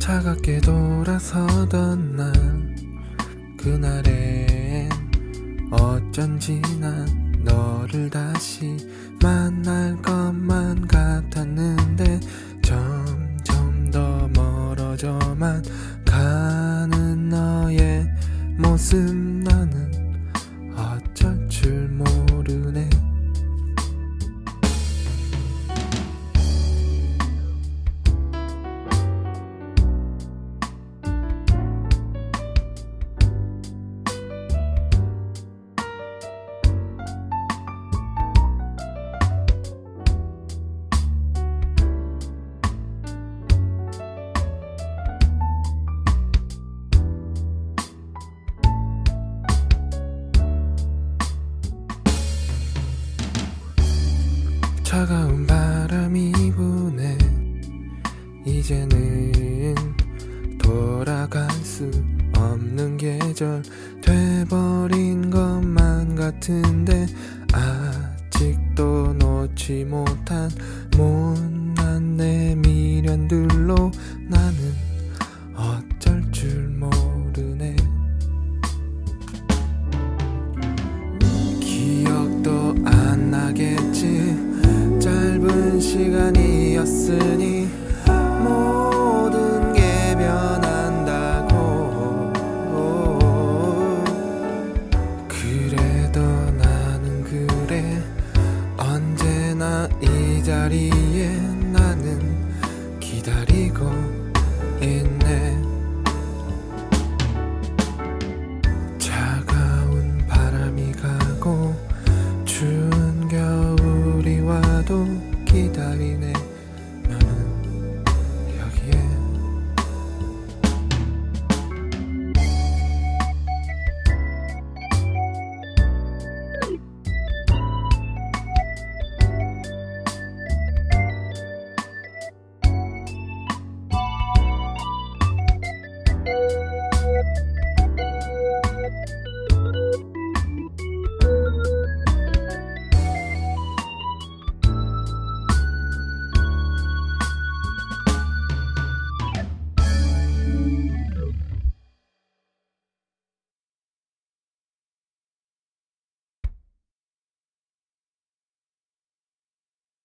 차갑게 돌아서던 날 그날엔 어쩐지 난 너를 다시 만날 것만 같았는데 점점 더 멀어져만 가는 너의 모습 차가운 바람이 부네. 이제는 돌아갈 수 없는 계절 돼버린 것만 같은데 아직도 놓지 못한 못난 내 미련들로 나 시간이었으니 모든 게 변한다고. 그래도 나는 그래. 언제나 이 자리에 나는 기다리고